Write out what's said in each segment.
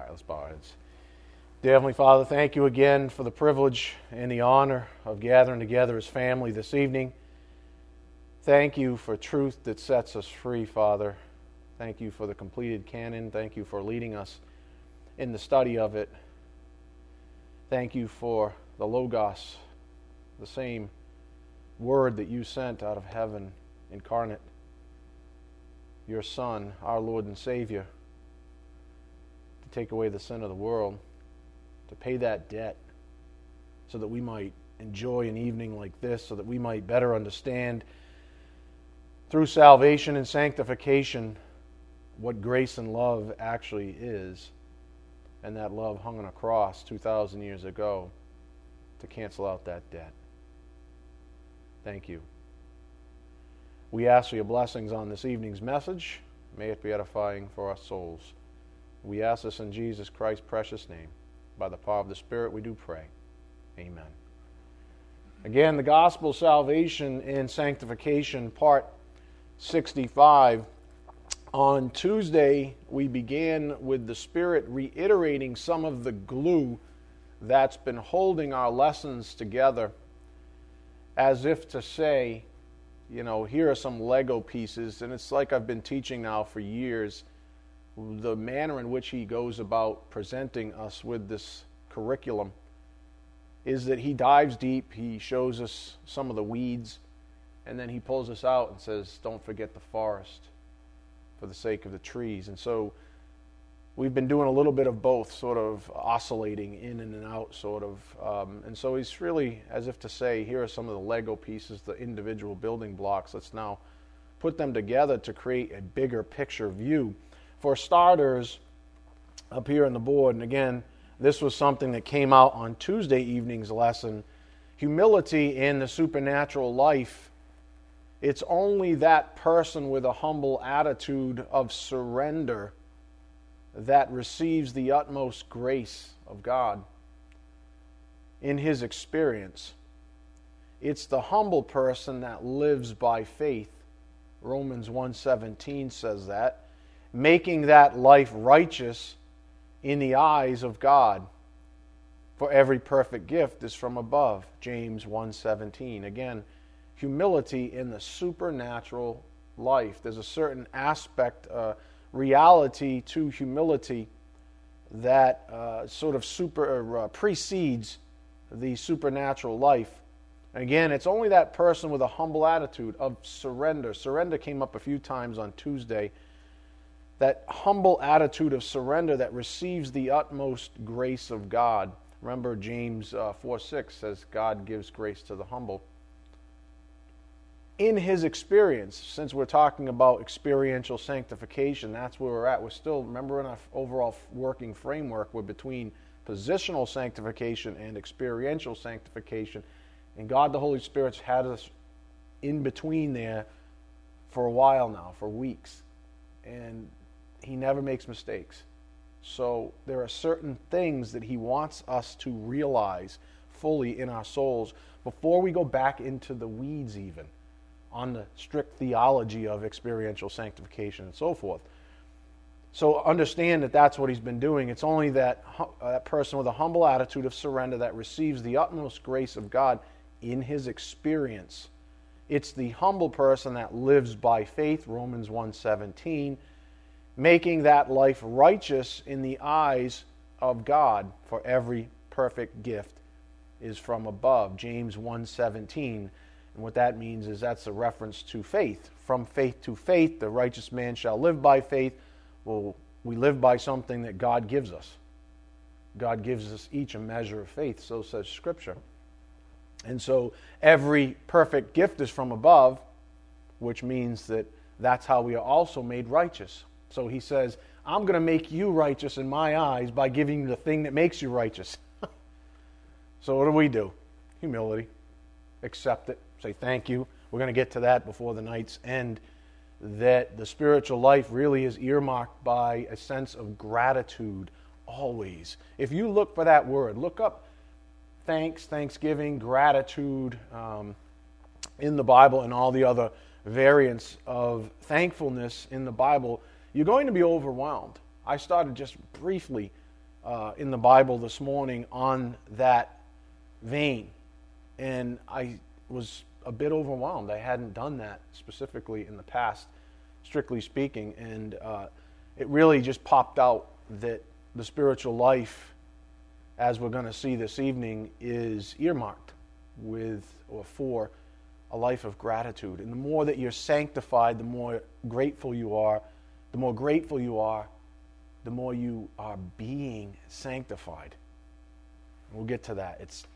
All right, let's bow our heads. Dear Heavenly Father, thank you again for the privilege and the honor of gathering together as family this evening. Thank you for truth that sets us free, Father. Thank you for the completed canon. Thank you for leading us in the study of it. Thank you for the Logos, the same word that you sent out of heaven incarnate, your Son, our Lord and Savior take away the sin of the world, to pay that debt, so that we might enjoy an evening like this, so that we might better understand through salvation and sanctification what grace and love actually is. And that love hung on a cross 2,000 years ago to cancel out that debt. Thank you. We ask for your blessings on this evening's message. May it be edifying for our souls. We ask this in Jesus Christ's precious name. By the power of the Spirit, we do pray. Amen. Again, the gospel salvation and sanctification, part 65. On Tuesday, we began with the Spirit reiterating some of the glue that's been holding our lessons together, as if to say, you know, here are some Lego pieces. And it's like I've been teaching now for years the manner in which he goes about presenting us with this curriculum is that he dives deep, he shows us some of the weeds, and then he pulls us out and says, Don't forget the forest for the sake of the trees. And so we've been doing a little bit of both, sort of oscillating in and out, sort of. Um, and so he's really as if to say, Here are some of the Lego pieces, the individual building blocks. Let's now put them together to create a bigger picture view for starters, up here on the board, and again, this was something that came out on Tuesday evening's lesson humility in the supernatural life. It's only that person with a humble attitude of surrender that receives the utmost grace of God in his experience. It's the humble person that lives by faith. Romans 1:17 says that making that life righteous in the eyes of God. For every perfect gift is from above. James 1:17. Again, humility in the supernatural life. There's a certain aspect, uh, reality to humility that uh, sort of super uh, precedes the supernatural life. Again, it's only that person with a humble attitude of surrender. Surrender came up a few times on Tuesday that humble attitude of surrender that receives the utmost grace of God. Remember, James uh, 4 6 says, God gives grace to the humble. In his experience, since we're talking about experiential sanctification, that's where we're at. We're still, remember, in our overall working framework, we're between positional sanctification and experiential sanctification. And God the Holy Spirit's had us in between there for a while now, for weeks. And he never makes mistakes. So there are certain things that he wants us to realize fully in our souls before we go back into the weeds, even on the strict theology of experiential sanctification and so forth. So understand that that's what he's been doing. It's only that, uh, that person with a humble attitude of surrender that receives the utmost grace of God in his experience. It's the humble person that lives by faith, Romans 1:17 making that life righteous in the eyes of God, for every perfect gift is from above. James 1:17. And what that means is that's a reference to faith. From faith to faith, the righteous man shall live by faith. Well, we live by something that God gives us. God gives us each a measure of faith, so says Scripture. And so every perfect gift is from above, which means that that's how we are also made righteous. So he says, I'm going to make you righteous in my eyes by giving you the thing that makes you righteous. so what do we do? Humility. Accept it. Say thank you. We're going to get to that before the night's end. That the spiritual life really is earmarked by a sense of gratitude always. If you look for that word, look up thanks, thanksgiving, gratitude um, in the Bible and all the other variants of thankfulness in the Bible you're going to be overwhelmed. I started just briefly uh, in the Bible this morning on that vein. And I was a bit overwhelmed. I hadn't done that specifically in the past, strictly speaking. And uh, it really just popped out that the spiritual life, as we're going to see this evening, is earmarked with or for a life of gratitude. And the more that you're sanctified, the more grateful you are. The more grateful you are, the more you are being sanctified. We'll get to that. It's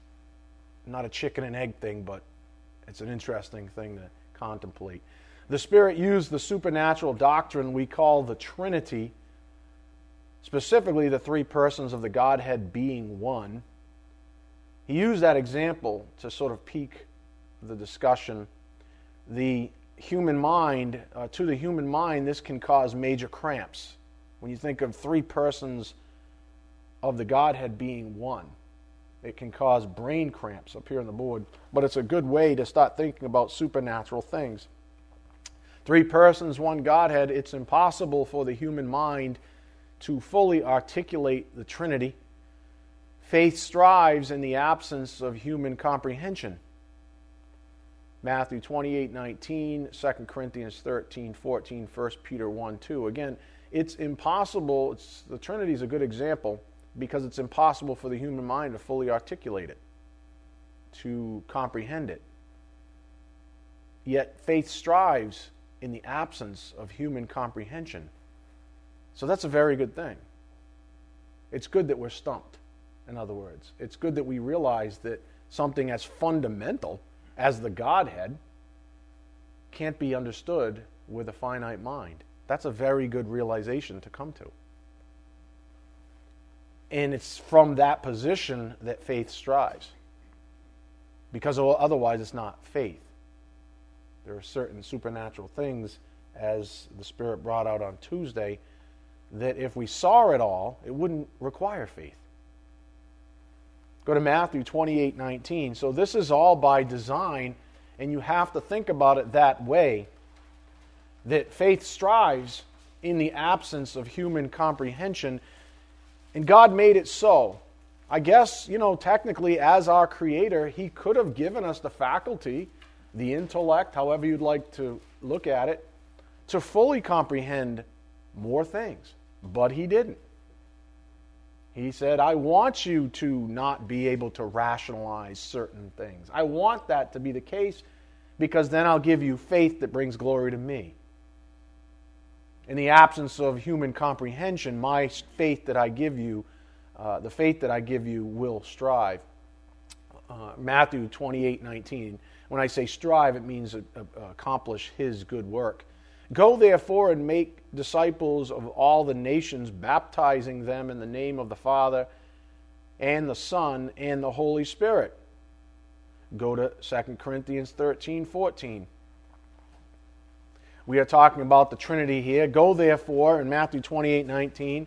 not a chicken and egg thing, but it's an interesting thing to contemplate. The Spirit used the supernatural doctrine we call the Trinity, specifically the three persons of the Godhead being one. He used that example to sort of pique the discussion. The human mind, uh, to the human mind, this can cause major cramps. When you think of three persons of the Godhead being one, it can cause brain cramps up here on the board, but it's a good way to start thinking about supernatural things. Three persons, one Godhead, it's impossible for the human mind to fully articulate the Trinity. Faith strives in the absence of human comprehension. Matthew 28 19, 2 Corinthians 13 14, 1 Peter 1 2. Again, it's impossible, it's, the Trinity is a good example because it's impossible for the human mind to fully articulate it, to comprehend it. Yet faith strives in the absence of human comprehension. So that's a very good thing. It's good that we're stumped, in other words. It's good that we realize that something as fundamental as the Godhead can't be understood with a finite mind. That's a very good realization to come to. And it's from that position that faith strives. Because otherwise, it's not faith. There are certain supernatural things, as the Spirit brought out on Tuesday, that if we saw it all, it wouldn't require faith. Go to Matthew 28 19. So this is all by design, and you have to think about it that way that faith strives in the absence of human comprehension, and God made it so. I guess, you know, technically, as our Creator, He could have given us the faculty, the intellect, however you'd like to look at it, to fully comprehend more things, but He didn't. He said, I want you to not be able to rationalize certain things. I want that to be the case because then I'll give you faith that brings glory to me. In the absence of human comprehension, my faith that I give you, uh, the faith that I give you, will strive. Uh, Matthew 28 19. When I say strive, it means accomplish his good work. Go therefore and make disciples of all the nations, baptizing them in the name of the Father and the Son and the Holy Spirit. Go to 2 Corinthians 13 14. We are talking about the Trinity here. Go therefore in Matthew 28 19,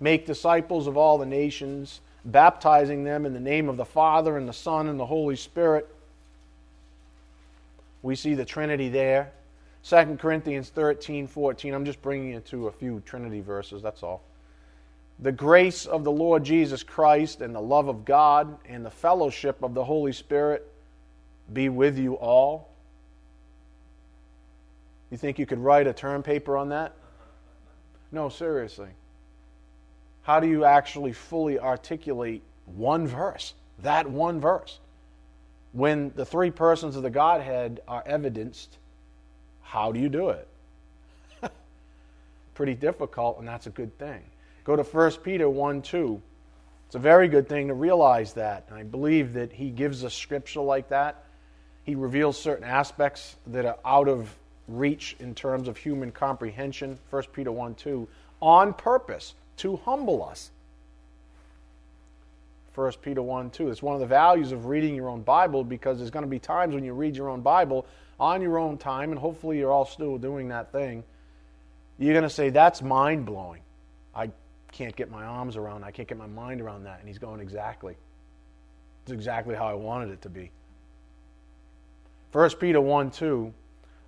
make disciples of all the nations, baptizing them in the name of the Father and the Son and the Holy Spirit. We see the Trinity there. 2 Corinthians 13, 14. I'm just bringing you to a few Trinity verses, that's all. The grace of the Lord Jesus Christ and the love of God and the fellowship of the Holy Spirit be with you all. You think you could write a term paper on that? No, seriously. How do you actually fully articulate one verse? That one verse. When the three persons of the Godhead are evidenced how do you do it? Pretty difficult, and that's a good thing. Go to 1 Peter 1 2. It's a very good thing to realize that. And I believe that he gives us scripture like that. He reveals certain aspects that are out of reach in terms of human comprehension. 1 Peter 1 2. On purpose to humble us. 1 Peter 1 2. It's one of the values of reading your own Bible because there's going to be times when you read your own Bible on your own time, and hopefully you're all still doing that thing, you're going to say, That's mind blowing. I can't get my arms around, I can't get my mind around that. And he's going, Exactly. It's exactly how I wanted it to be. 1 Peter 1 2.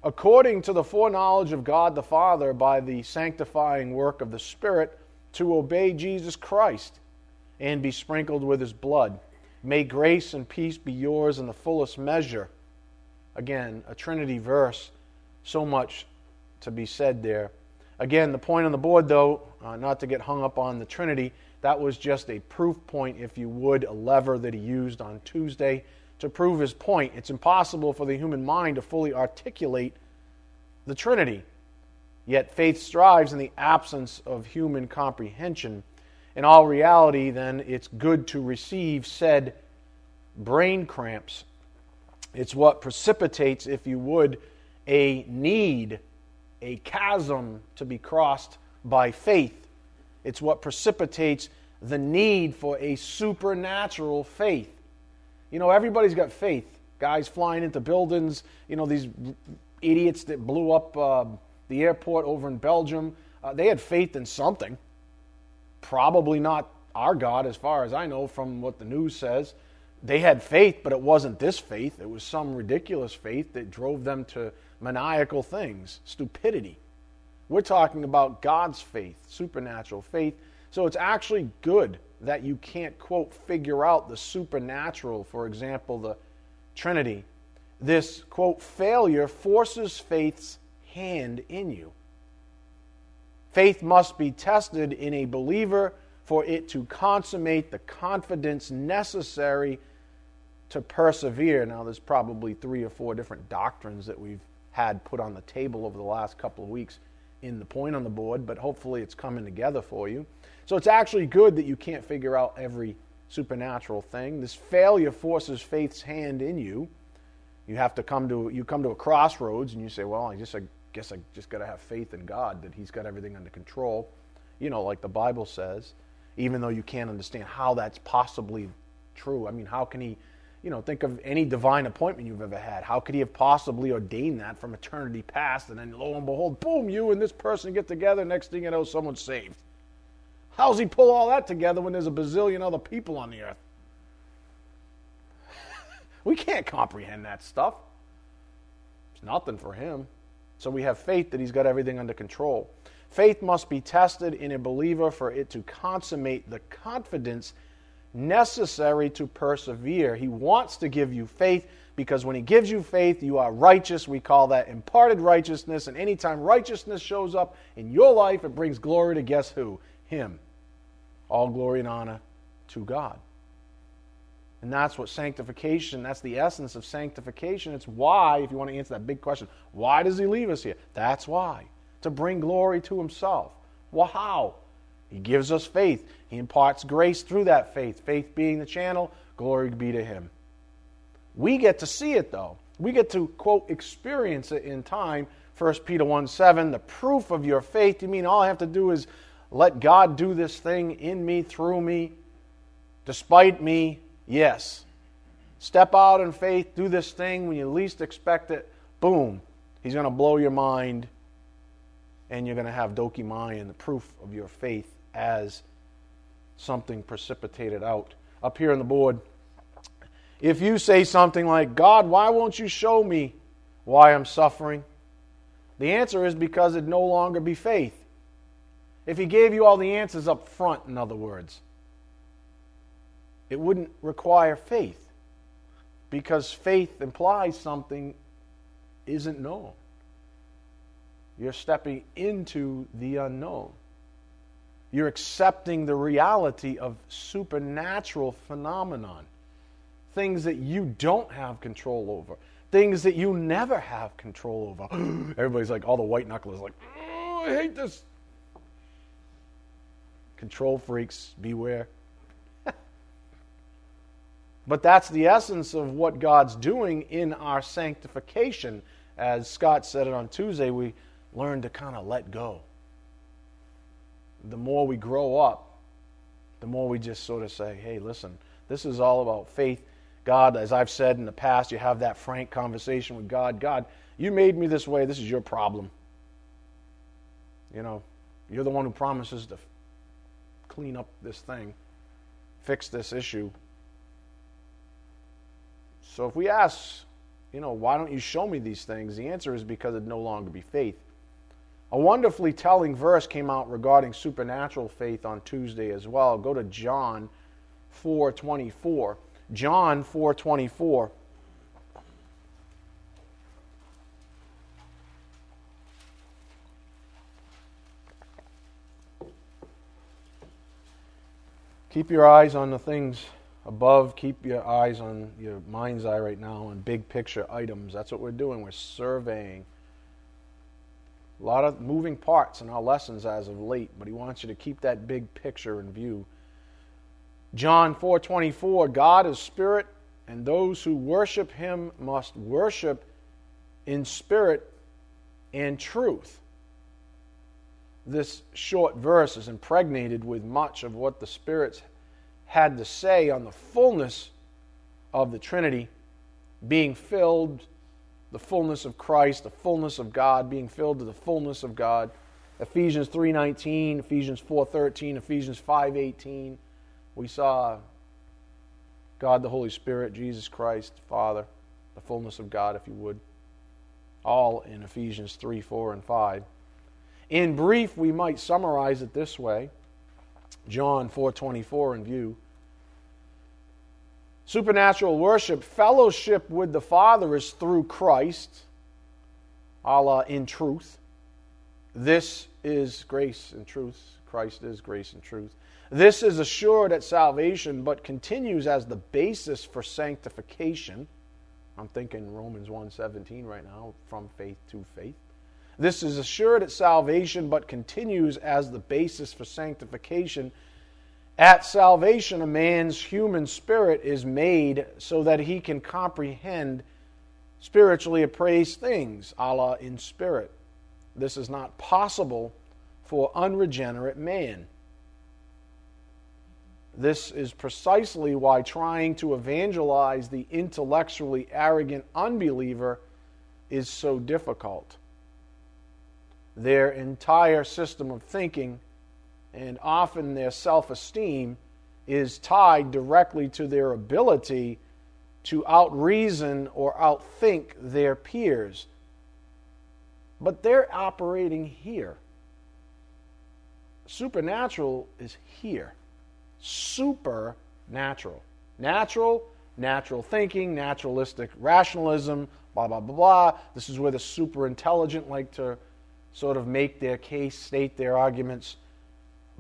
According to the foreknowledge of God the Father by the sanctifying work of the Spirit, to obey Jesus Christ, and be sprinkled with his blood. May grace and peace be yours in the fullest measure. Again, a Trinity verse, so much to be said there. Again, the point on the board, though, uh, not to get hung up on the Trinity, that was just a proof point, if you would, a lever that he used on Tuesday to prove his point. It's impossible for the human mind to fully articulate the Trinity. Yet faith strives in the absence of human comprehension. In all reality, then, it's good to receive said brain cramps. It's what precipitates, if you would, a need, a chasm to be crossed by faith. It's what precipitates the need for a supernatural faith. You know, everybody's got faith. Guys flying into buildings, you know, these idiots that blew up uh, the airport over in Belgium, uh, they had faith in something. Probably not our God, as far as I know from what the news says. They had faith, but it wasn't this faith. It was some ridiculous faith that drove them to maniacal things, stupidity. We're talking about God's faith, supernatural faith. So it's actually good that you can't, quote, figure out the supernatural, for example, the Trinity. This, quote, failure forces faith's hand in you. Faith must be tested in a believer for it to consummate the confidence necessary to persevere. Now, there's probably three or four different doctrines that we've had put on the table over the last couple of weeks in the point on the board, but hopefully it's coming together for you. So it's actually good that you can't figure out every supernatural thing. This failure forces faith's hand in you. You have to come to you come to a crossroads and you say, "Well, I just I guess I just got to have faith in God that He's got everything under control." You know, like the Bible says, even though you can't understand how that's possibly true. I mean, how can He you know, think of any divine appointment you've ever had. How could he have possibly ordained that from eternity past? And then lo and behold, boom, you and this person get together. Next thing you know, someone's saved. How's he pull all that together when there's a bazillion other people on the earth? we can't comprehend that stuff. It's nothing for him. So we have faith that he's got everything under control. Faith must be tested in a believer for it to consummate the confidence necessary to persevere. He wants to give you faith because when He gives you faith, you are righteous. We call that imparted righteousness. And anytime righteousness shows up in your life, it brings glory to guess who? Him. All glory and honor to God. And that's what sanctification, that's the essence of sanctification. It's why, if you want to answer that big question, why does He leave us here? That's why. To bring glory to Himself. Well, how? He gives us faith. He imparts grace through that faith. Faith being the channel, glory be to Him. We get to see it, though. We get to, quote, experience it in time. 1 Peter 1 7, the proof of your faith. You mean all I have to do is let God do this thing in me, through me, despite me? Yes. Step out in faith, do this thing when you least expect it. Boom. He's going to blow your mind, and you're going to have dokimai and the proof of your faith as something precipitated out. Up here on the board, if you say something like, God, why won't you show me why I'm suffering? The answer is because it'd no longer be faith. If He gave you all the answers up front, in other words, it wouldn't require faith because faith implies something isn't known. You're stepping into the unknown. You're accepting the reality of supernatural phenomenon. Things that you don't have control over. Things that you never have control over. Everybody's like, all the white knucklers, like, oh, I hate this. Control freaks, beware. but that's the essence of what God's doing in our sanctification. As Scott said it on Tuesday, we learn to kind of let go the more we grow up, the more we just sort of say, hey, listen, this is all about faith. God, as I've said in the past, you have that frank conversation with God. God, you made me this way. This is your problem. You know, you're the one who promises to clean up this thing, fix this issue. So if we ask, you know, why don't you show me these things? The answer is because it'd no longer be faith. A wonderfully telling verse came out regarding supernatural faith on Tuesday as well. Go to John 4:24. John 4:24. Keep your eyes on the things above. Keep your eyes on your mind's eye right now on big picture items. That's what we're doing. We're surveying. A lot of moving parts in our lessons as of late, but he wants you to keep that big picture in view. John 4:24 God is spirit and those who worship him must worship in spirit and truth. This short verse is impregnated with much of what the spirits had to say on the fullness of the Trinity being filled the fullness of Christ, the fullness of God, being filled to the fullness of God. Ephesians 3:19, Ephesians 4:13, Ephesians 5:18 we saw God the Holy Spirit, Jesus Christ, Father, the fullness of God, if you would, all in Ephesians 3, 4, and 5. In brief, we might summarize it this way John 4:24 in view. Supernatural worship, fellowship with the Father is through Christ, a la in truth. This is grace and truth. Christ is grace and truth. This is assured at salvation, but continues as the basis for sanctification. I'm thinking Romans 1:17 right now, from faith to faith. This is assured at salvation, but continues as the basis for sanctification. At salvation, a man's human spirit is made so that he can comprehend spiritually appraised things, a la in spirit. This is not possible for unregenerate man. This is precisely why trying to evangelize the intellectually arrogant unbeliever is so difficult. Their entire system of thinking and often their self esteem is tied directly to their ability to outreason or outthink their peers. But they're operating here. Supernatural is here supernatural. Natural, natural thinking, naturalistic rationalism, blah, blah, blah, blah. This is where the super intelligent like to sort of make their case, state their arguments.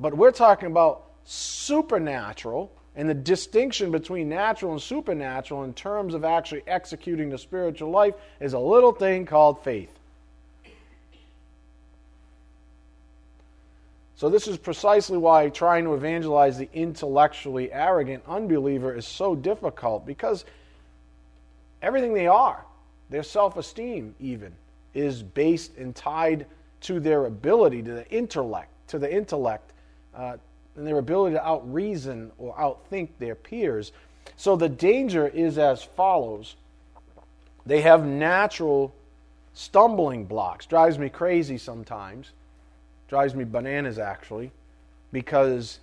But we're talking about supernatural and the distinction between natural and supernatural in terms of actually executing the spiritual life is a little thing called faith. So, this is precisely why trying to evangelize the intellectually arrogant unbeliever is so difficult because everything they are, their self esteem even, is based and tied to their ability, to the intellect, to the intellect, uh, and their ability to outreason or outthink their peers. So, the danger is as follows they have natural stumbling blocks. Drives me crazy sometimes drives me bananas actually, because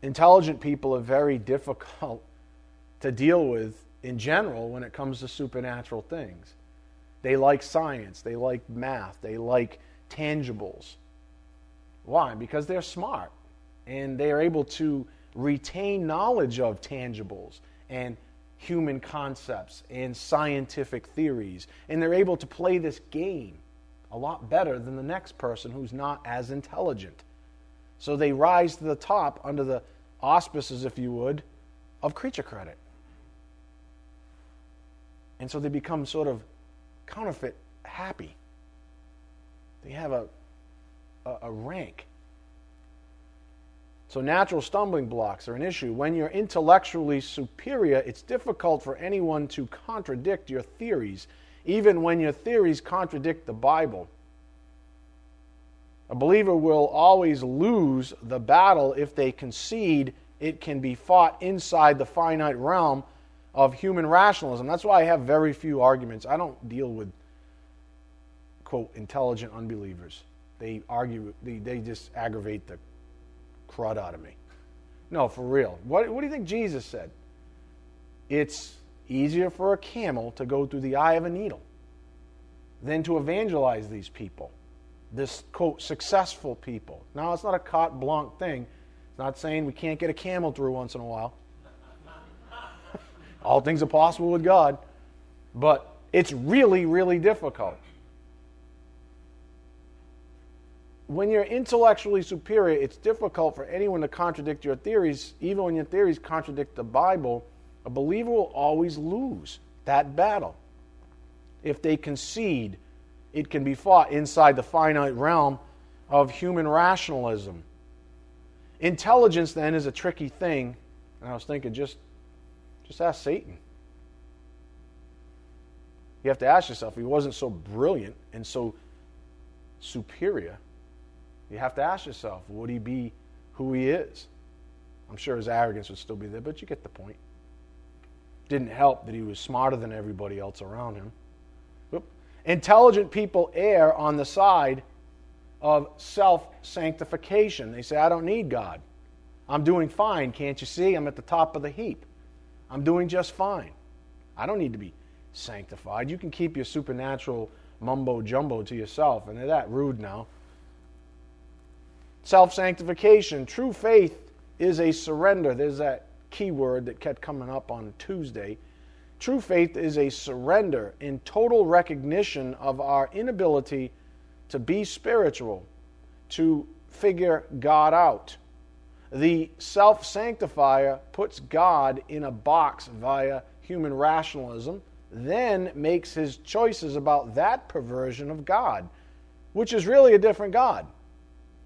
intelligent people are very difficult to deal with in general when it comes to supernatural things. They like science, they like math, they like tangibles. Why? Because they're smart and they are able to retain knowledge of tangibles and human concepts and scientific theories, and they're able to play this game a lot better than the next person who's not as intelligent. So they rise to the top under the auspices, if you would, of creature credit. And so they become sort of counterfeit happy. They have a, a, a rank. So natural stumbling blocks are an issue. When you're intellectually superior, it's difficult for anyone to contradict your theories even when your theories contradict the Bible. A believer will always lose the battle if they concede it can be fought inside the finite realm of human rationalism. That's why I have very few arguments. I don't deal with, quote, intelligent unbelievers. They argue, they, they just aggravate the crud out of me. No, for real. What, what do you think Jesus said? It's easier for a camel to go through the eye of a needle than to evangelize these people, this quote, successful people. Now, it's not a carte blanche thing. It's not saying we can't get a camel through once in a while. All things are possible with God. But it's really, really difficult. When you're intellectually superior, it's difficult for anyone to contradict your theories. Even when your theories contradict the Bible, a believer will always lose that battle. If they concede, it can be fought inside the finite realm of human rationalism. Intelligence, then, is a tricky thing. And I was thinking, just, just ask Satan. You have to ask yourself, he wasn't so brilliant and so superior, you have to ask yourself, would he be who he is? I'm sure his arrogance would still be there, but you get the point. Didn't help that he was smarter than everybody else around him. Oop. Intelligent people err on the side of self sanctification. They say, I don't need God. I'm doing fine. Can't you see? I'm at the top of the heap. I'm doing just fine. I don't need to be sanctified. You can keep your supernatural mumbo jumbo to yourself, and they're that rude now. Self sanctification. True faith is a surrender. There's that key word that kept coming up on Tuesday. True faith is a surrender in total recognition of our inability to be spiritual, to figure God out. The self sanctifier puts God in a box via human rationalism, then makes his choices about that perversion of God, which is really a different God.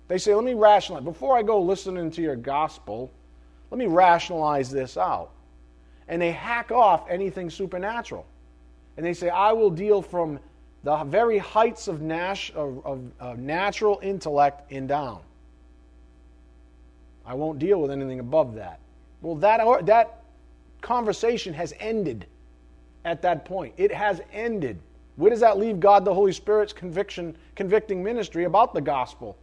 They say, let me rationalize. Before I go listening to your gospel, let me rationalize this out. And they hack off anything supernatural. And they say, I will deal from the very heights of, Nash, of, of, of natural intellect and down. I won't deal with anything above that. Well, that, that conversation has ended at that point. It has ended. Where does that leave God the Holy Spirit's conviction, convicting ministry about the gospel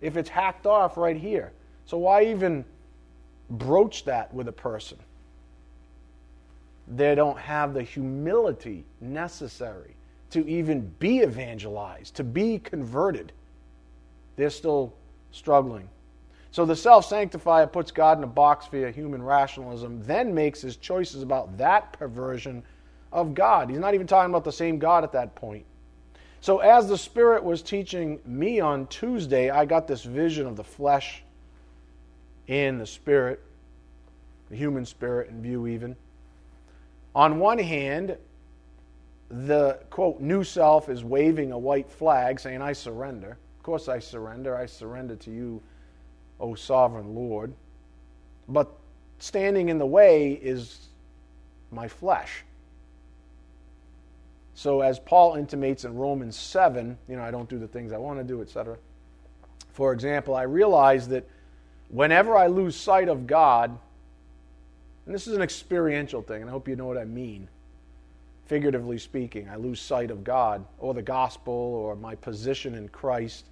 if it's hacked off right here? So why even broach that with a person? They don't have the humility necessary to even be evangelized, to be converted. They're still struggling. So the self sanctifier puts God in a box via human rationalism, then makes his choices about that perversion of God. He's not even talking about the same God at that point. So as the Spirit was teaching me on Tuesday, I got this vision of the flesh and the Spirit, the human spirit in view, even. On one hand, the quote new self is waving a white flag saying i surrender. Of course i surrender. I surrender to you o sovereign lord. But standing in the way is my flesh so as paul intimates in romans 7 you know i don't do the things i want to do etc for example i realize that whenever i lose sight of god and this is an experiential thing and i hope you know what i mean figuratively speaking, I lose sight of God or the gospel or my position in Christ.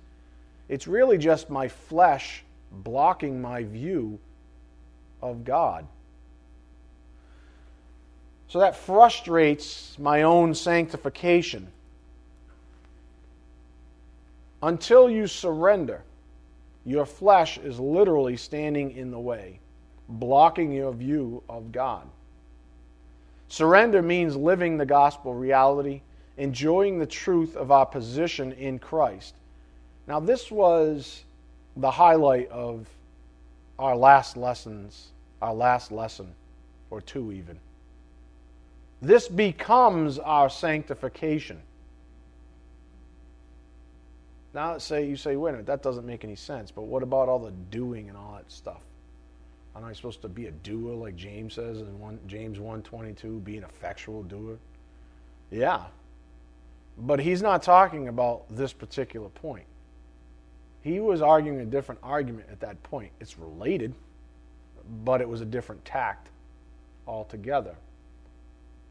It's really just my flesh blocking my view of God. So that frustrates my own sanctification. Until you surrender, your flesh is literally standing in the way, blocking your view of God. Surrender means living the gospel reality, enjoying the truth of our position in Christ. Now, this was the highlight of our last lessons, our last lesson, or two even. This becomes our sanctification. Now, let's say you say, wait a minute, that doesn't make any sense. But what about all the doing and all that stuff? Am I supposed to be a doer like James says in one, James 1.22, be an effectual doer? Yeah. But he's not talking about this particular point. He was arguing a different argument at that point. It's related, but it was a different tact altogether.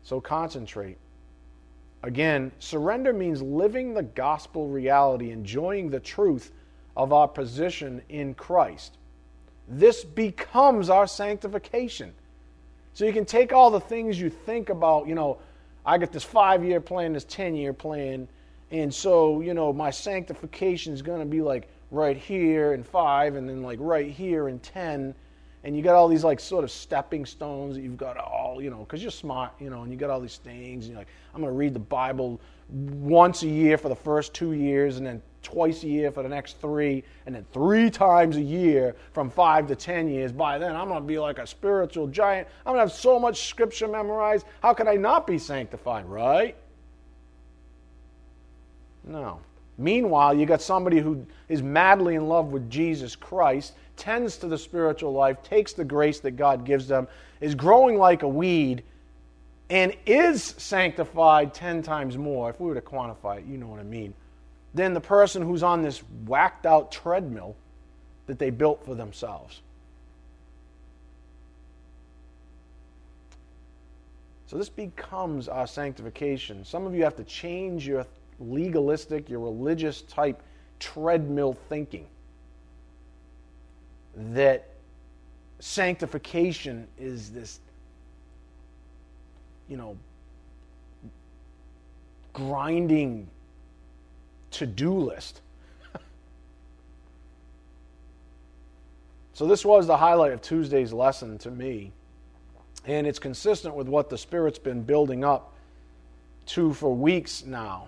So concentrate. Again, surrender means living the gospel reality, enjoying the truth of our position in Christ. This becomes our sanctification. So you can take all the things you think about, you know, I got this five year plan, this 10 year plan, and so, you know, my sanctification is going to be like right here in five, and then like right here in 10. And you got all these like sort of stepping stones that you've got all, you know, because you're smart, you know, and you got all these things, and you're like, I'm going to read the Bible once a year for the first two years, and then twice a year for the next three, and then three times a year from five to ten years. By then, I'm going to be like a spiritual giant. I'm going to have so much scripture memorized. How could I not be sanctified, right? No. Meanwhile, you got somebody who is madly in love with Jesus Christ, tends to the spiritual life, takes the grace that God gives them, is growing like a weed, and is sanctified 10 times more, if we were to quantify it, you know what I mean, than the person who's on this whacked out treadmill that they built for themselves. So this becomes our sanctification. Some of you have to change your legalistic, your religious type treadmill thinking that sanctification is this, you know, grinding to do list. so, this was the highlight of Tuesday's lesson to me. And it's consistent with what the Spirit's been building up to for weeks now.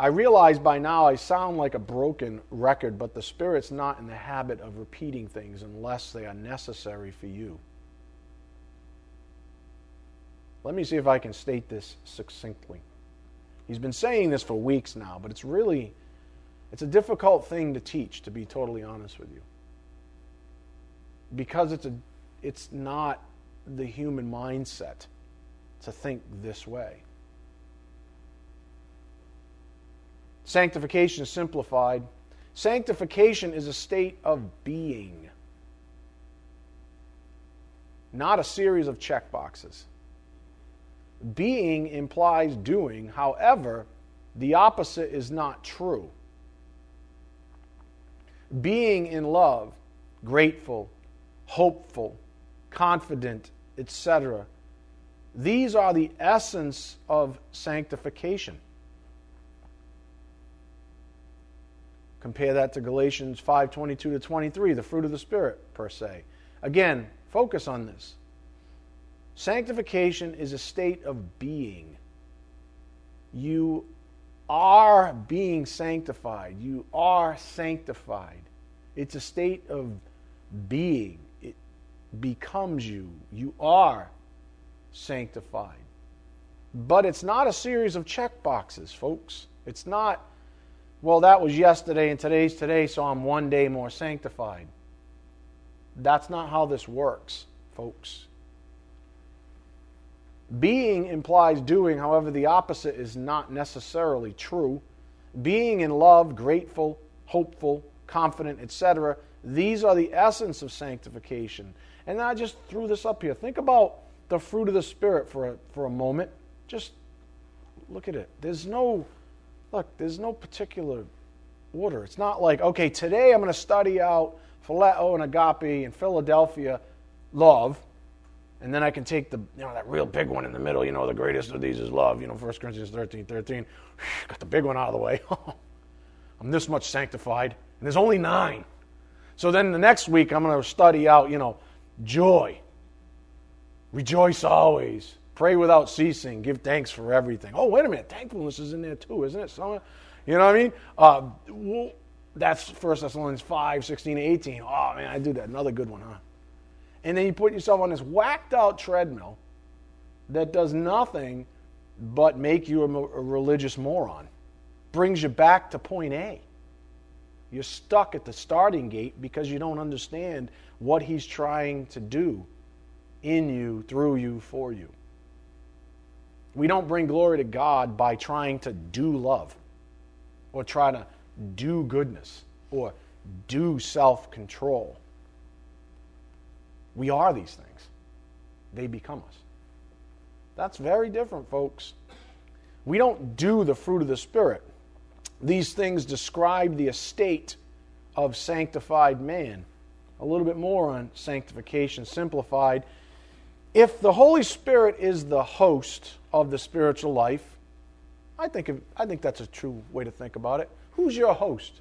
I realize by now I sound like a broken record, but the Spirit's not in the habit of repeating things unless they are necessary for you. Let me see if I can state this succinctly. He's been saying this for weeks now, but it's really it's a difficult thing to teach to be totally honest with you. Because it's a it's not the human mindset to think this way. Sanctification is simplified. Sanctification is a state of being, not a series of check boxes. Being implies doing, however, the opposite is not true. Being in love, grateful, hopeful, confident, etc. These are the essence of sanctification. Compare that to Galatians 5:22 to 23, the fruit of the spirit per se. Again, focus on this. Sanctification is a state of being. You are being sanctified. You are sanctified. It's a state of being. It becomes you. You are sanctified. But it's not a series of check boxes, folks. It's not well, that was yesterday and today's today, so I'm one day more sanctified. That's not how this works, folks. Being implies doing, however, the opposite is not necessarily true. Being in love, grateful, hopeful, confident, etc., these are the essence of sanctification. And I just threw this up here. Think about the fruit of the Spirit for a, for a moment. Just look at it. There's no look, there's no particular order. It's not like, okay, today I'm going to study out phileo and agape and Philadelphia love, and then I can take the, you know, that real big one in the middle, you know, the greatest of these is love, you know, 1 Corinthians 13, 13. Got the big one out of the way. I'm this much sanctified, and there's only nine. So then the next week I'm going to study out, you know, joy. Rejoice always. Pray without ceasing. Give thanks for everything. Oh, wait a minute. Thankfulness is in there too, isn't it? Some, you know what I mean? Uh, well, that's 1 Thessalonians 5, 16, 18. Oh, man, I do that. Another good one, huh? And then you put yourself on this whacked out treadmill that does nothing but make you a, a religious moron. Brings you back to point A. You're stuck at the starting gate because you don't understand what he's trying to do in you, through you, for you. We don't bring glory to God by trying to do love or try to do goodness or do self control. We are these things, they become us. That's very different, folks. We don't do the fruit of the Spirit. These things describe the estate of sanctified man. A little bit more on sanctification simplified. If the Holy Spirit is the host of the spiritual life. I think, of, I think that's a true way to think about it. Who's your host?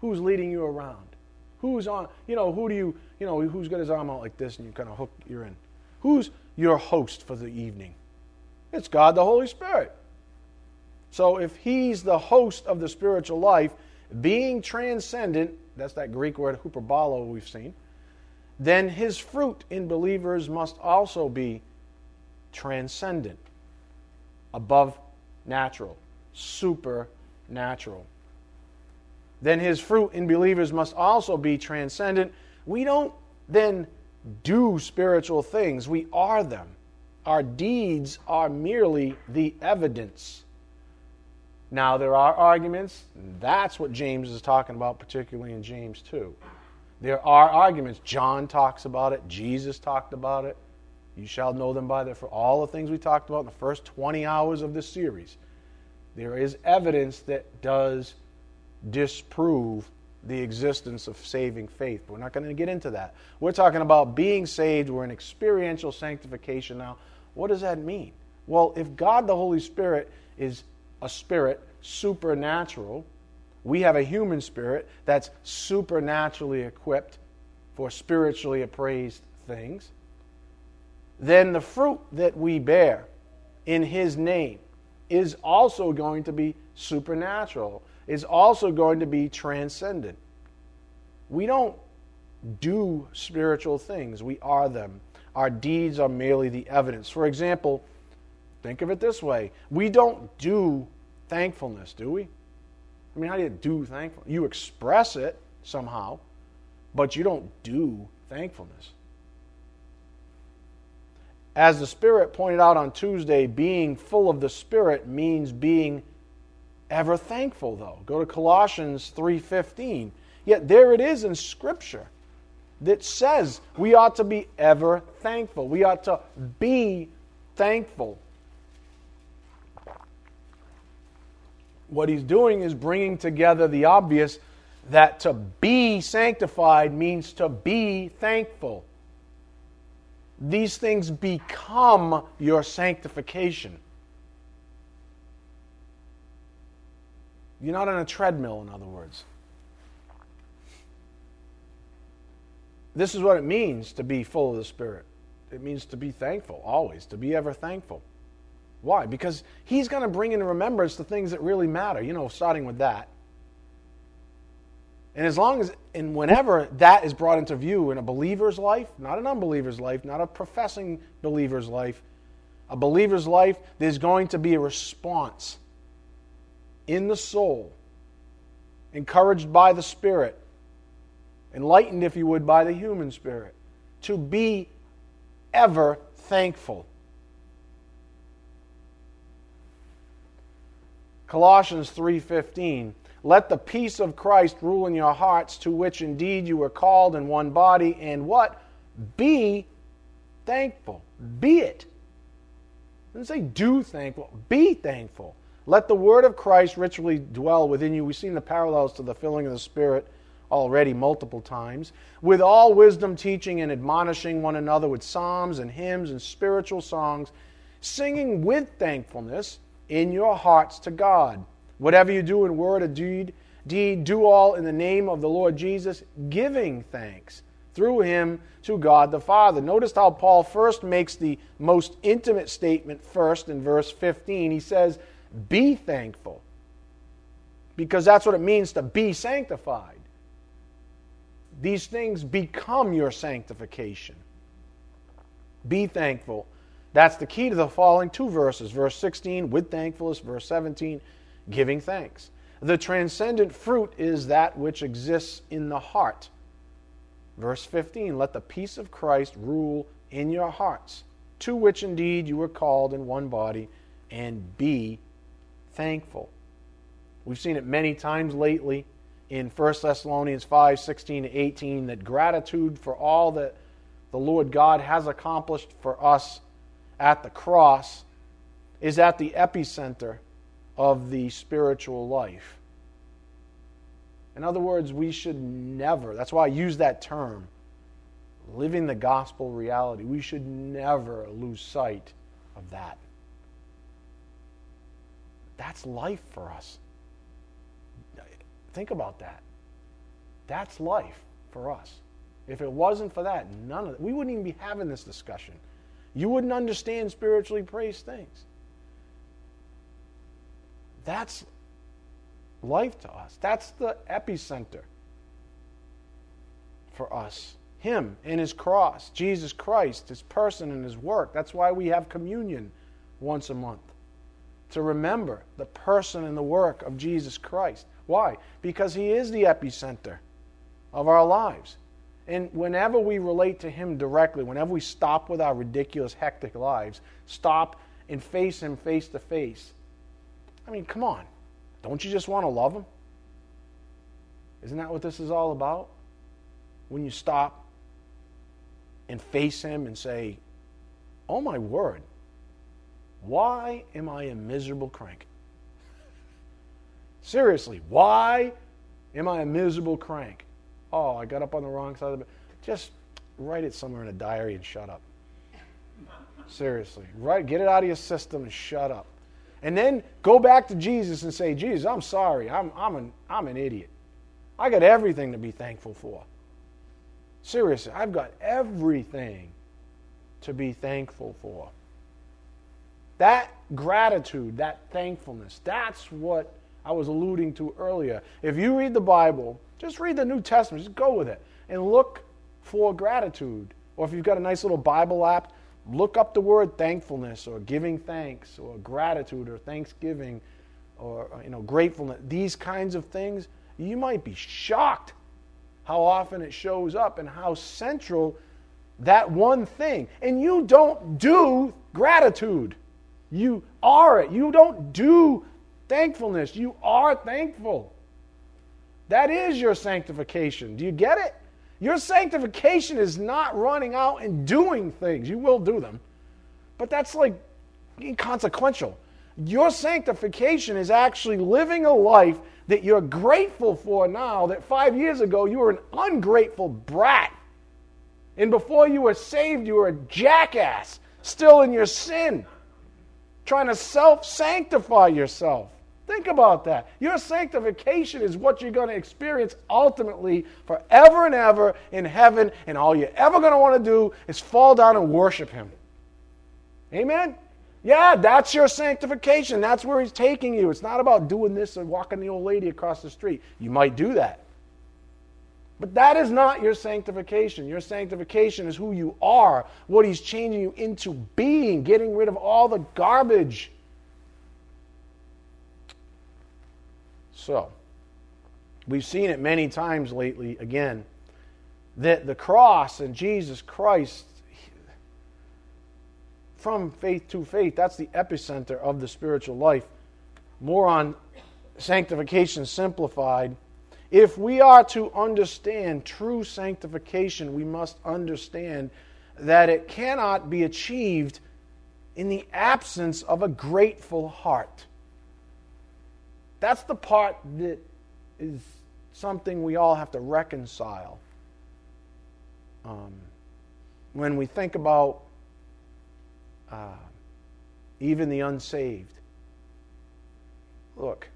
Who's leading you around? Who's on, you know, who do you, you know, who's got his arm out like this and you kind of hook, you're in? Who's your host for the evening? It's God the Holy Spirit. So if he's the host of the spiritual life, being transcendent, that's that Greek word huperbalo we've seen, then his fruit in believers must also be transcendent, above natural, supernatural. Then his fruit in believers must also be transcendent. We don't then do spiritual things, we are them. Our deeds are merely the evidence. Now, there are arguments. That's what James is talking about, particularly in James 2. There are arguments. John talks about it, Jesus talked about it. You shall know them by the for all the things we talked about in the first 20 hours of this series. There is evidence that does disprove the existence of saving faith. But we're not going to get into that. We're talking about being saved. We're in experiential sanctification now. What does that mean? Well, if God the Holy Spirit is a spirit, supernatural, we have a human spirit that's supernaturally equipped for spiritually appraised things. Then the fruit that we bear in His name is also going to be supernatural is also going to be transcendent. We don't do spiritual things, we are them. Our deeds are merely the evidence. For example, think of it this way we don't do thankfulness, do we? I mean, how do you do thankfulness? You express it somehow, but you don't do thankfulness. As the Spirit pointed out on Tuesday, being full of the Spirit means being ever thankful though. Go to Colossians 3:15. Yet there it is in scripture that says we ought to be ever thankful. We ought to be thankful. What he's doing is bringing together the obvious that to be sanctified means to be thankful. These things become your sanctification. You're not on a treadmill, in other words. This is what it means to be full of the Spirit. It means to be thankful, always, to be ever thankful. Why? Because He's going to bring into remembrance the things that really matter, you know, starting with that. And as long as, and whenever that is brought into view in a believer's life, not an unbeliever's life, not a professing believer's life, a believer's life, there's going to be a response in the soul, encouraged by the Spirit, enlightened, if you would, by the human spirit, to be ever thankful. Colossians 3:15 Let the peace of Christ rule in your hearts to which indeed you were called in one body and what be thankful be it doesn't say do thankful be thankful let the word of Christ richly dwell within you. We've seen the parallels to the filling of the Spirit already multiple times. With all wisdom, teaching and admonishing one another with psalms and hymns and spiritual songs, singing with thankfulness in your hearts to God. Whatever you do in word or deed, deed, do all in the name of the Lord Jesus, giving thanks through him to God the Father. Notice how Paul first makes the most intimate statement first in verse 15. He says, be thankful. Because that's what it means to be sanctified. These things become your sanctification. Be thankful. That's the key to the following two verses. Verse 16, with thankfulness. Verse 17, giving thanks. The transcendent fruit is that which exists in the heart. Verse 15, let the peace of Christ rule in your hearts, to which indeed you were called in one body, and be thankful. We've seen it many times lately in 1 Thessalonians 5 16 to 18 that gratitude for all that the Lord God has accomplished for us at the cross is at the epicenter of the spiritual life. In other words, we should never, that's why I use that term, living the gospel reality. We should never lose sight of that. That's life for us. Think about that. That's life. for us. If it wasn't for that, none of it, we wouldn't even be having this discussion. You wouldn't understand spiritually praised things. That's life to us. That's the epicenter for us. Him and his cross, Jesus Christ, his person and his work. That's why we have communion once a month. To remember the person and the work of Jesus Christ. Why? Because he is the epicenter of our lives. And whenever we relate to him directly, whenever we stop with our ridiculous, hectic lives, stop and face him face to face. I mean, come on. Don't you just want to love him? Isn't that what this is all about? When you stop and face him and say, Oh my word, why am I a miserable crank? Seriously, why am I a miserable crank? Oh, I got up on the wrong side of the bed. Just write it somewhere in a diary and shut up. Seriously, right? Get it out of your system and shut up. And then go back to Jesus and say, Jesus, I'm sorry. I'm, I'm, an, I'm an idiot. I got everything to be thankful for. Seriously, I've got everything to be thankful for. That gratitude, that thankfulness, that's what I was alluding to earlier. If you read the Bible, just read the New Testament, just go with it, and look for gratitude. Or if you've got a nice little Bible app, look up the word thankfulness or giving thanks or gratitude or thanksgiving or uh, you know gratefulness these kinds of things you might be shocked how often it shows up and how central that one thing and you don't do gratitude you are it you don't do thankfulness you are thankful that is your sanctification do you get it your sanctification is not running out and doing things. You will do them, but that's like inconsequential. Your sanctification is actually living a life that you're grateful for now, that five years ago you were an ungrateful brat. And before you were saved, you were a jackass, still in your sin, trying to self sanctify yourself. Think about that. Your sanctification is what you're going to experience ultimately forever and ever in heaven, and all you're ever going to want to do is fall down and worship Him. Amen? Yeah, that's your sanctification. That's where He's taking you. It's not about doing this and walking the old lady across the street. You might do that. But that is not your sanctification. Your sanctification is who you are, what He's changing you into being, getting rid of all the garbage So, we've seen it many times lately, again, that the cross and Jesus Christ, from faith to faith, that's the epicenter of the spiritual life. More on sanctification simplified. If we are to understand true sanctification, we must understand that it cannot be achieved in the absence of a grateful heart. That's the part that is something we all have to reconcile. Um, when we think about uh, even the unsaved, look,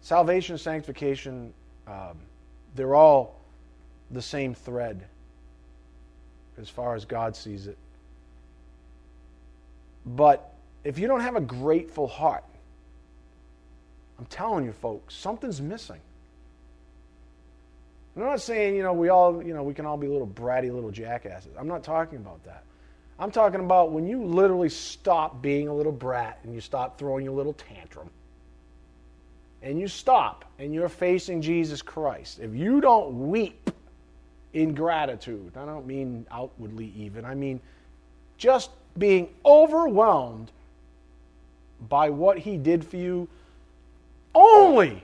salvation, sanctification, um, they're all the same thread as far as God sees it. But if you don't have a grateful heart, I'm telling you, folks, something's missing. I'm not saying, you know, we all, you know, we can all be little bratty little jackasses. I'm not talking about that. I'm talking about when you literally stop being a little brat and you stop throwing your little tantrum. And you stop and you're facing Jesus Christ. If you don't weep in gratitude, I don't mean outwardly even, I mean just being overwhelmed by what he did for you only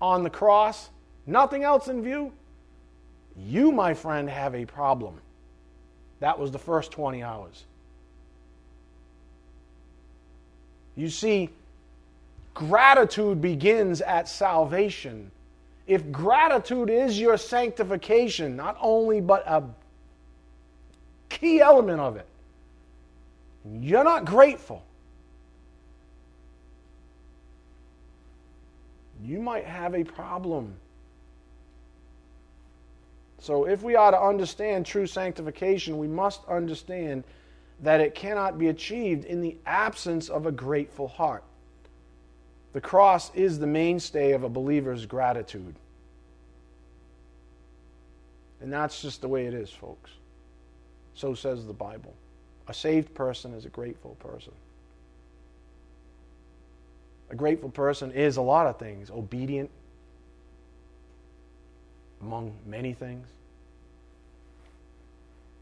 on the cross, nothing else in view, you, my friend, have a problem. That was the first 20 hours. You see, gratitude begins at salvation. If gratitude is your sanctification, not only but a key element of it, you're not grateful. You might have a problem. So, if we are to understand true sanctification, we must understand that it cannot be achieved in the absence of a grateful heart. The cross is the mainstay of a believer's gratitude. And that's just the way it is, folks. So says the Bible. A saved person is a grateful person. A grateful person is a lot of things obedient, among many things.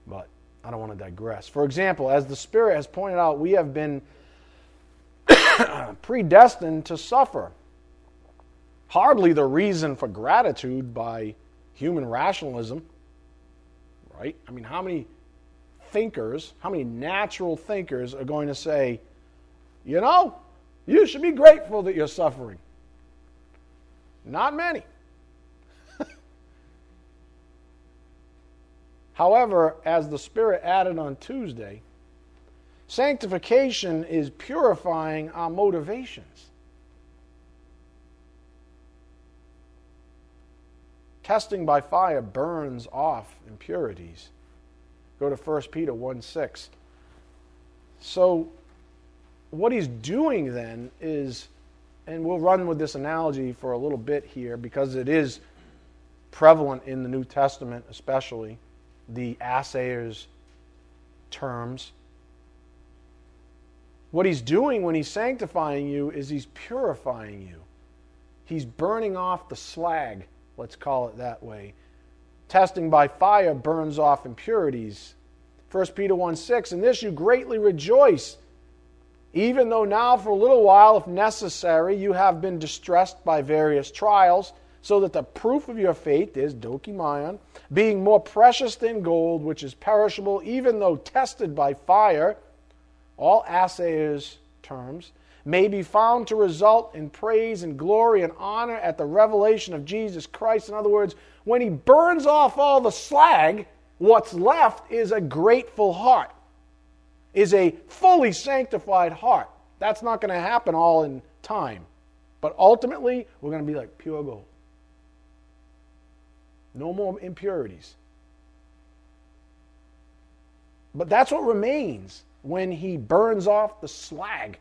But I don't want to digress. For example, as the Spirit has pointed out, we have been predestined to suffer. Hardly the reason for gratitude by human rationalism, right? I mean, how many thinkers, how many natural thinkers are going to say, you know, you should be grateful that you're suffering? Not many. However, as the Spirit added on Tuesday, sanctification is purifying our motivations. Testing by fire burns off impurities. Go to 1 Peter 1 6. So, what he's doing then is, and we'll run with this analogy for a little bit here because it is prevalent in the New Testament, especially the assayer's terms. What he's doing when he's sanctifying you is he's purifying you. He's burning off the slag, let's call it that way. Testing by fire burns off impurities. 1 Peter 1 6, in this you greatly rejoice, even though now for a little while, if necessary, you have been distressed by various trials so that the proof of your faith is dokimaion, being more precious than gold, which is perishable, even though tested by fire, all assayers' terms, may be found to result in praise and glory and honor at the revelation of Jesus Christ. In other words, when he burns off all the slag, what's left is a grateful heart, is a fully sanctified heart. That's not going to happen all in time. But ultimately, we're going to be like pure gold. No more impurities. But that's what remains when he burns off the slag,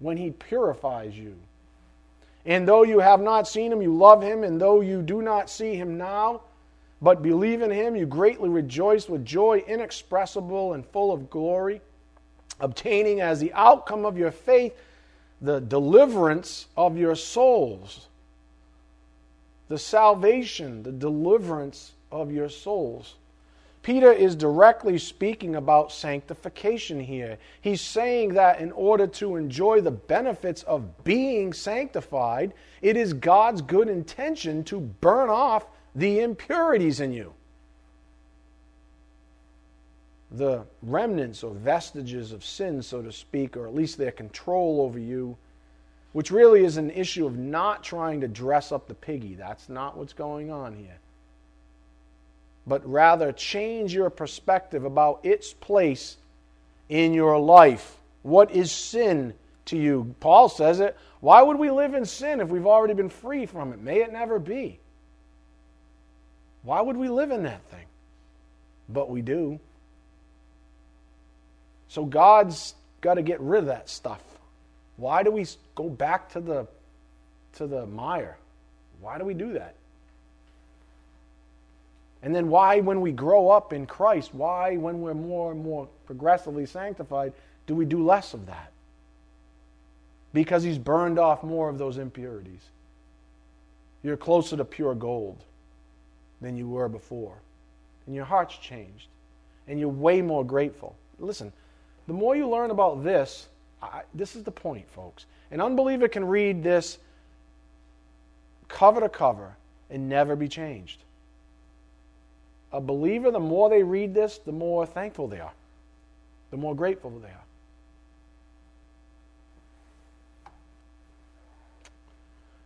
when he purifies you. And though you have not seen him, you love him, and though you do not see him now, but believe in him, you greatly rejoice with joy inexpressible and full of glory, obtaining as the outcome of your faith the deliverance of your souls the salvation, the deliverance of your souls. Peter is directly speaking about sanctification here. He's saying that in order to enjoy the benefits of being sanctified, it is God's good intention to burn off the impurities in you. The remnants or vestiges of sin, so to speak, or at least their control over you which really is an issue of not trying to dress up the piggy. That's not what's going on here. But rather change your perspective about its place in your life. What is sin to you? Paul says it. Why would we live in sin if we've already been free from it? May it never be. Why would we live in that thing? But we do. So God's got to get rid of that stuff. Why do we go back to the, to the mire? Why do we do that? And then why, when we grow up in Christ, why, when we're more and more progressively sanctified, do we do less of that? Because He's burned off more of those impurities. You're closer to pure gold than you were before. And your heart's changed. And you're way more grateful. Listen, the more you learn about this, I, this is the point, folks. An unbeliever can read this cover to cover and never be changed. A believer, the more they read this, the more thankful they are, the more grateful they are.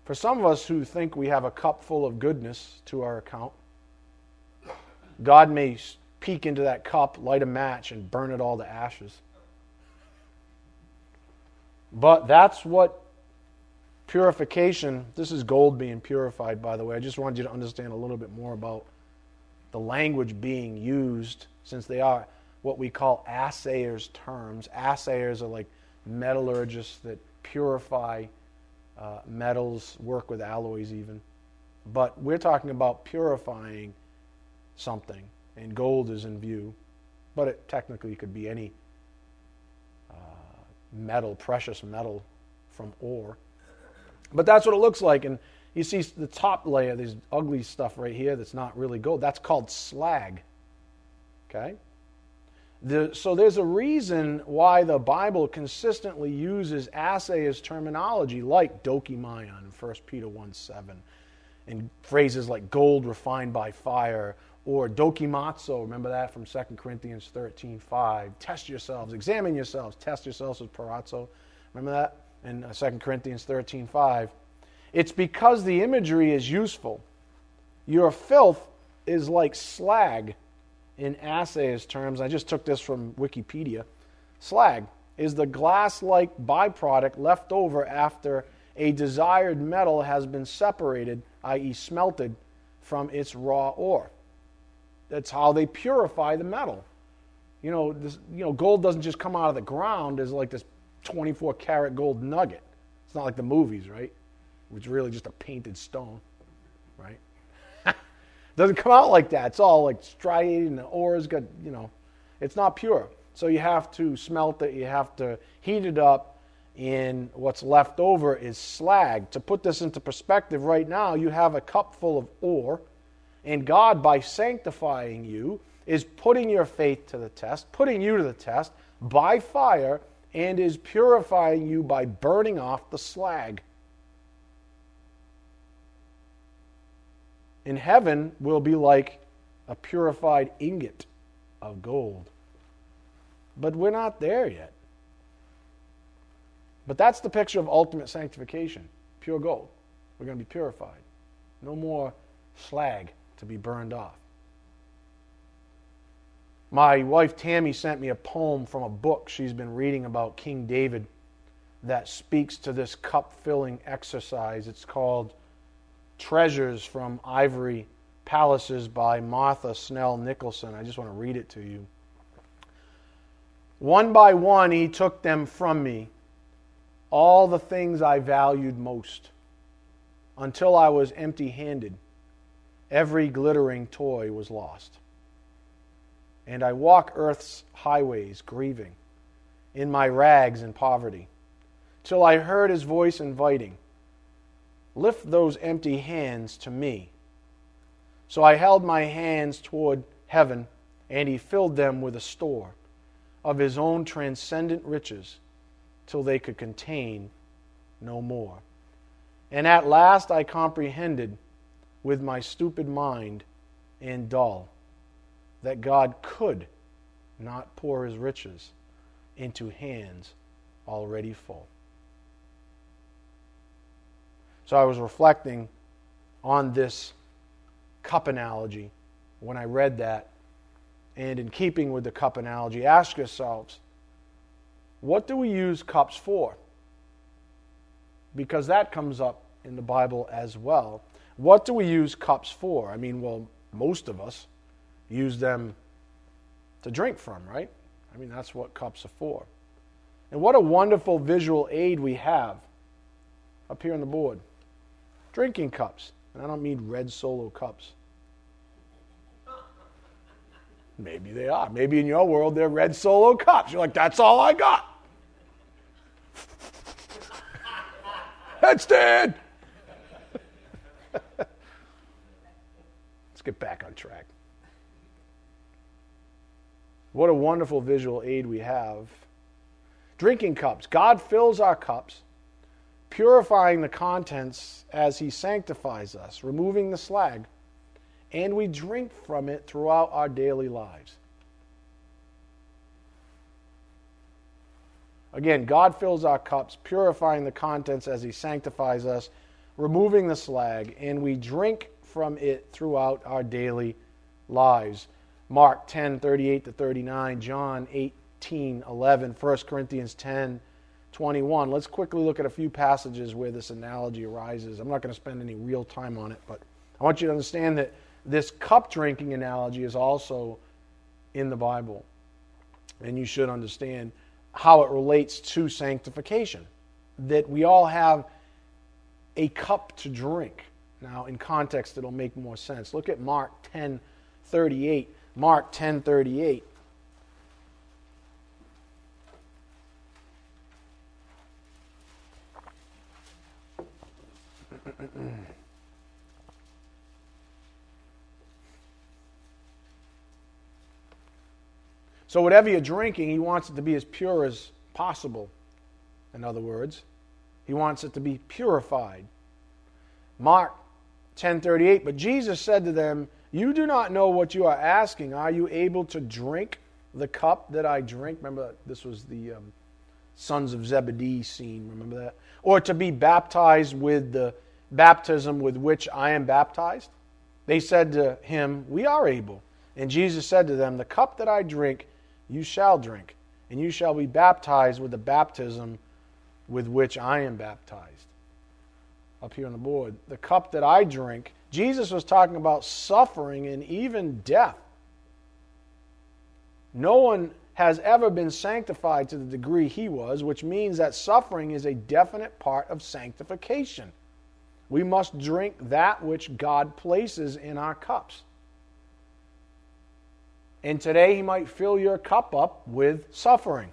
For some of us who think we have a cup full of goodness to our account, God may peek into that cup, light a match, and burn it all to ashes. But that's what purification, this is gold being purified, by the way. I just wanted you to understand a little bit more about the language being used, since they are what we call assayers' terms. Assayers are like metallurgists that purify uh, metals, work with alloys even. But we're talking about purifying something, and gold is in view. But it technically could be any uh, metal, precious metal from ore. But that's what it looks like. And you see the top layer, this ugly stuff right here that's not really gold. That's called slag. Okay? The, so there's a reason why the Bible consistently uses assayers terminology like dokimaion in 1 Peter 1 7, and phrases like gold refined by fire, or dokimazo, remember that from 2 Corinthians 13 5. Test yourselves, examine yourselves, test yourselves with peirazo. Remember that in uh, 2 Corinthians 13 5. It's because the imagery is useful. Your filth is like slag in assays terms. I just took this from Wikipedia. Slag is the glass like byproduct left over after a desired metal has been separated, i.e., smelted, from its raw ore. That's how they purify the metal. You know, this, you know, gold doesn't just come out of the ground as like this 24 karat gold nugget. It's not like the movies, right? It's really just a painted stone, right? Doesn't come out like that. It's all like striated and the ore's got, you know, it's not pure. So you have to smelt it, you have to heat it up, and what's left over is slag. To put this into perspective, right now you have a cup full of ore, and God, by sanctifying you, is putting your faith to the test, putting you to the test by fire, and is purifying you by burning off the slag. in heaven will be like a purified ingot of gold. But we're not there yet. But that's the picture of ultimate sanctification pure gold. We're going to be purified. No more slag to be burned off. My wife Tammy sent me a poem from a book she's been reading about King David that speaks to this cup filling exercise. It's called Treasures from Ivory Palaces by Martha Snell Nicholson. I just want to read it to you. One by one, he took them from me, all the things I valued most, until I was empty handed. Every glittering toy was lost. And I walk earth's highways grieving in my rags and poverty, till I heard his voice inviting Lift those empty hands to me. So I held my hands toward heaven, and he filled them with a store of his own transcendent riches till they could contain no more. And at last I comprehended with my stupid mind and dull that God could not pour his riches into hands already full. So I was reflecting on this cup analogy when I read that. And in keeping with the cup analogy, ask yourselves what do we use cups for? Because that comes up in the Bible as well. What do we use cups for? I mean, well, most of us use them to drink from, right? I mean, that's what cups are for. And what a wonderful visual aid we have up here on the board drinking cups. And I don't mean red solo cups. Maybe they are. Maybe in your world they're red solo cups. You're like, that's all I got. that's dead. Let's get back on track. What a wonderful visual aid we have. Drinking cups. God fills our cups purifying the contents as he sanctifies us, removing the slag, and we drink from it throughout our daily lives. Again, God fills our cups, purifying the contents as he sanctifies us, removing the slag, and we drink from it throughout our daily lives. Mark 10, 38 to 39, John 18, 11, 1 Corinthians 10, 21. Let's quickly look at a few passages where this analogy arises. I'm not going to spend any real time on it, but I want you to understand that this cup drinking analogy is also in the Bible. And you should understand how it relates to sanctification. That we all have a cup to drink. Now, in context, it'll make more sense. Look at Mark 10 38. Mark 10 38. So, whatever you're drinking, he wants it to be as pure as possible. In other words, he wants it to be purified. Mark 10:38 But Jesus said to them, "You do not know what you are asking. Are you able to drink the cup that I drink?" Remember this was the um, sons of Zebedee scene, remember that? Or to be baptized with the baptism with which I am baptized? They said to him, "We are able." And Jesus said to them, "The cup that I drink, you shall drink, and you shall be baptized with the baptism with which I am baptized. Up here on the board, the cup that I drink, Jesus was talking about suffering and even death. No one has ever been sanctified to the degree he was, which means that suffering is a definite part of sanctification. We must drink that which God places in our cups. And today, He might fill your cup up with suffering.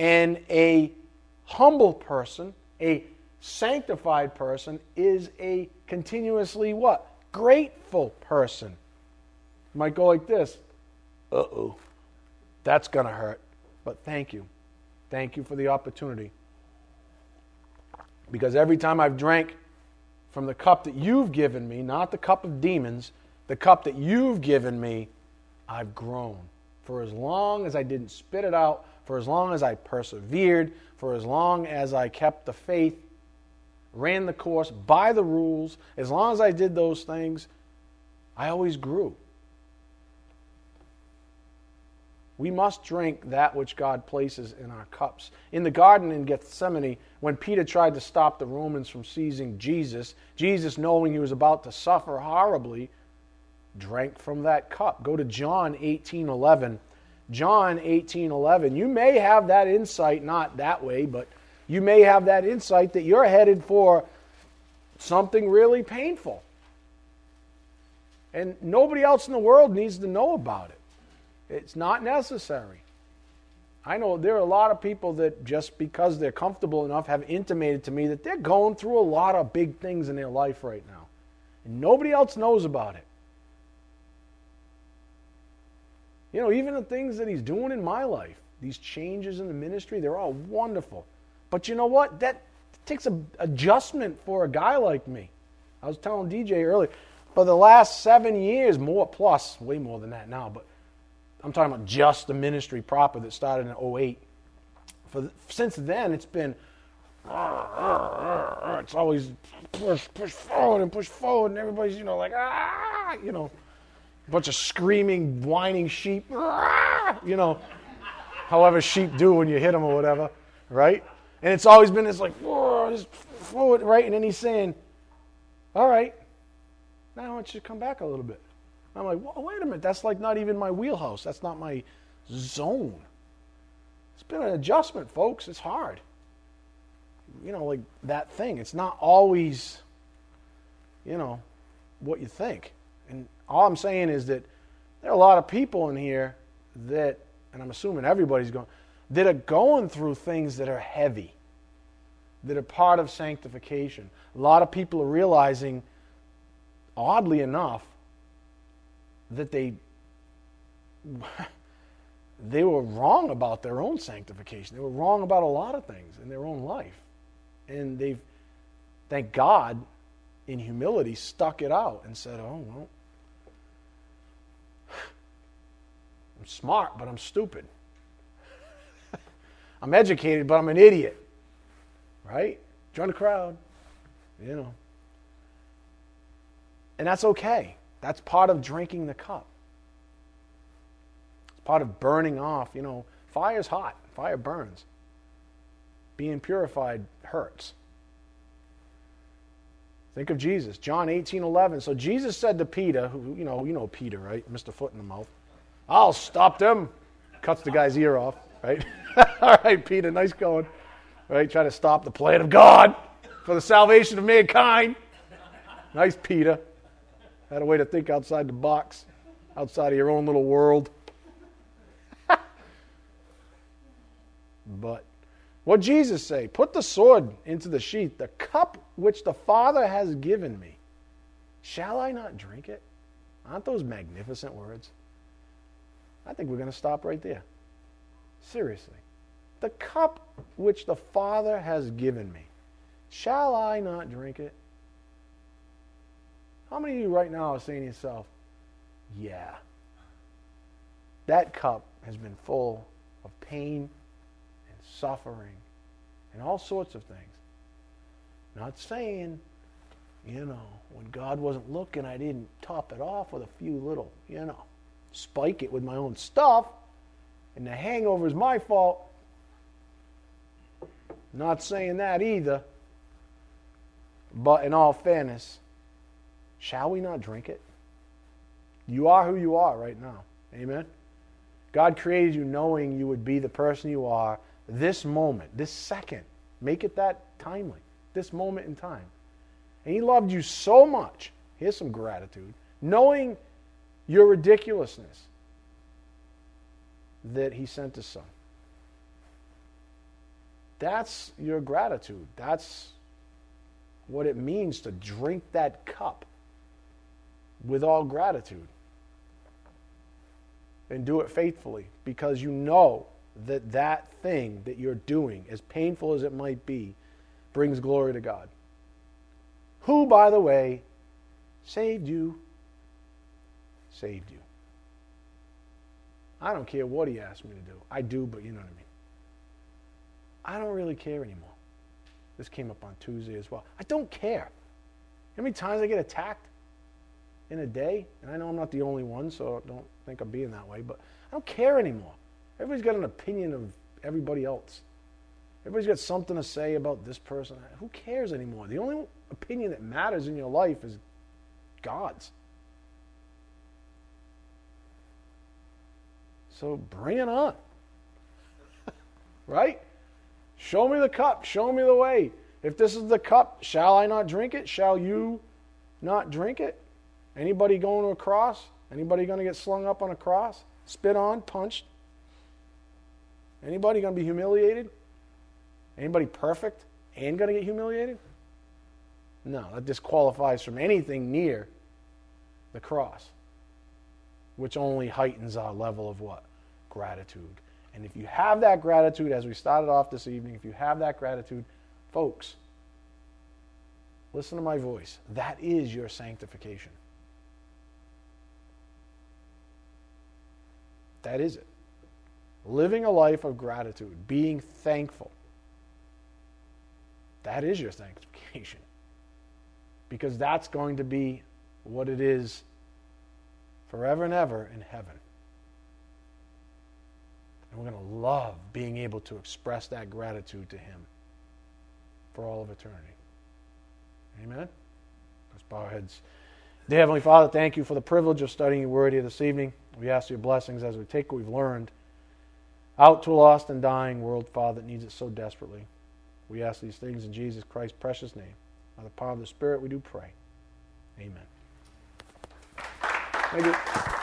And a humble person, a sanctified person, is a continuously what? Grateful person. You might go like this Uh oh, that's going to hurt. But thank you. Thank you for the opportunity. Because every time I've drank from the cup that you've given me, not the cup of demons, the cup that you've given me, I've grown. For as long as I didn't spit it out, for as long as I persevered, for as long as I kept the faith, ran the course by the rules, as long as I did those things, I always grew. We must drink that which God places in our cups. In the garden in Gethsemane, when Peter tried to stop the Romans from seizing Jesus, Jesus, knowing he was about to suffer horribly, drank from that cup. Go to John 18:11. John 18:11. You may have that insight not that way, but you may have that insight that you're headed for something really painful. And nobody else in the world needs to know about it. It's not necessary. I know there are a lot of people that just because they're comfortable enough have intimated to me that they're going through a lot of big things in their life right now. And nobody else knows about it. You know, even the things that he's doing in my life, these changes in the ministry, they're all wonderful. But you know what? That takes an adjustment for a guy like me. I was telling DJ earlier, for the last seven years, more plus, way more than that now, but I'm talking about just the ministry proper that started in 08. For since then, it's been it's always push, push forward and push forward, and everybody's you know like ah, you know bunch of screaming, whining sheep, you know, however sheep do when you hit them or whatever, right? And it's always been this like, just right? And then he's saying, all right, now I want you to come back a little bit. I'm like, wait a minute, that's like not even my wheelhouse. That's not my zone. It's been an adjustment, folks. It's hard. You know, like that thing. It's not always, you know, what you think. And all I'm saying is that there are a lot of people in here that, and I'm assuming everybody's going, that are going through things that are heavy, that are part of sanctification. A lot of people are realizing, oddly enough, that they they were wrong about their own sanctification. They were wrong about a lot of things in their own life. And they've, thank God, in humility, stuck it out and said, oh, well, I'm smart, but I'm stupid. I'm educated, but I'm an idiot. Right? Join the crowd. You know. And that's okay. That's part of drinking the cup. It's part of burning off. You know, fire's hot, fire burns. Being purified hurts. Think of Jesus, John 18, 11. So Jesus said to Peter, who, you know, you know Peter, right? Mr. Foot in the mouth. I'll stop them. Cuts the guy's ear off, right? All right, Peter, nice going. Right? Trying to stop the plan of God for the salvation of mankind. Nice, Peter. Had a way to think outside the box, outside of your own little world. but what Jesus say? Put the sword into the sheath, the cup which the Father has given me. Shall I not drink it? Aren't those magnificent words? I think we're going to stop right there. Seriously. The cup which the Father has given me. Shall I not drink it? How many of you right now are saying to yourself, yeah, that cup has been full of pain and suffering and all sorts of things. Not saying, you know, when God wasn't looking, I didn't top it off with a few little, you know, spike it with my own stuff, and the hangover is my fault. Not saying that either. But in all fairness, shall we not drink it? You are who you are right now. Amen. God created you knowing you would be the person you are this moment, this second. Make it that timely, this moment in time. And He loved you so much. Here's some gratitude. Knowing your ridiculousness, that He sent His Son. That's your gratitude. That's what it means to drink that cup with all gratitude. And do it faithfully because you know that that thing that you're doing, as painful as it might be, brings glory to God. Who, by the way, saved you, saved you. I don't care what he asked me to do. I do, but you know what I mean. I don't really care anymore. This came up on Tuesday as well. I don't care. How many times I get attacked in a day? And I know I'm not the only one, so don't think I'm being that way, but I don't care anymore. Everybody's got an opinion of everybody else. Everybody's got something to say about this person. Who cares anymore? The only opinion that matters in your life is God's. So bring it on. right? Show me the cup. Show me the way. If this is the cup, shall I not drink it? Shall you not drink it? Anybody going to a cross? Anybody going to get slung up on a cross? Spit on, punched? Anybody going to be humiliated? Anybody perfect and going to get humiliated? No, that disqualifies from anything near the cross, which only heightens our level of what? Gratitude. And if you have that gratitude, as we started off this evening, if you have that gratitude, folks, listen to my voice. That is your sanctification. That is it. Living a life of gratitude, being thankful. That is your sanctification. Because that's going to be what it is forever and ever in heaven. And we're going to love being able to express that gratitude to Him for all of eternity. Amen? Let's bow our heads. Dear Heavenly Father, thank you for the privilege of studying your word here this evening. We ask your blessings as we take what we've learned out to a lost and dying world, Father, that needs it so desperately. We ask these things in Jesus Christ's precious name. By the power of the Spirit, we do pray. Amen. Thank you.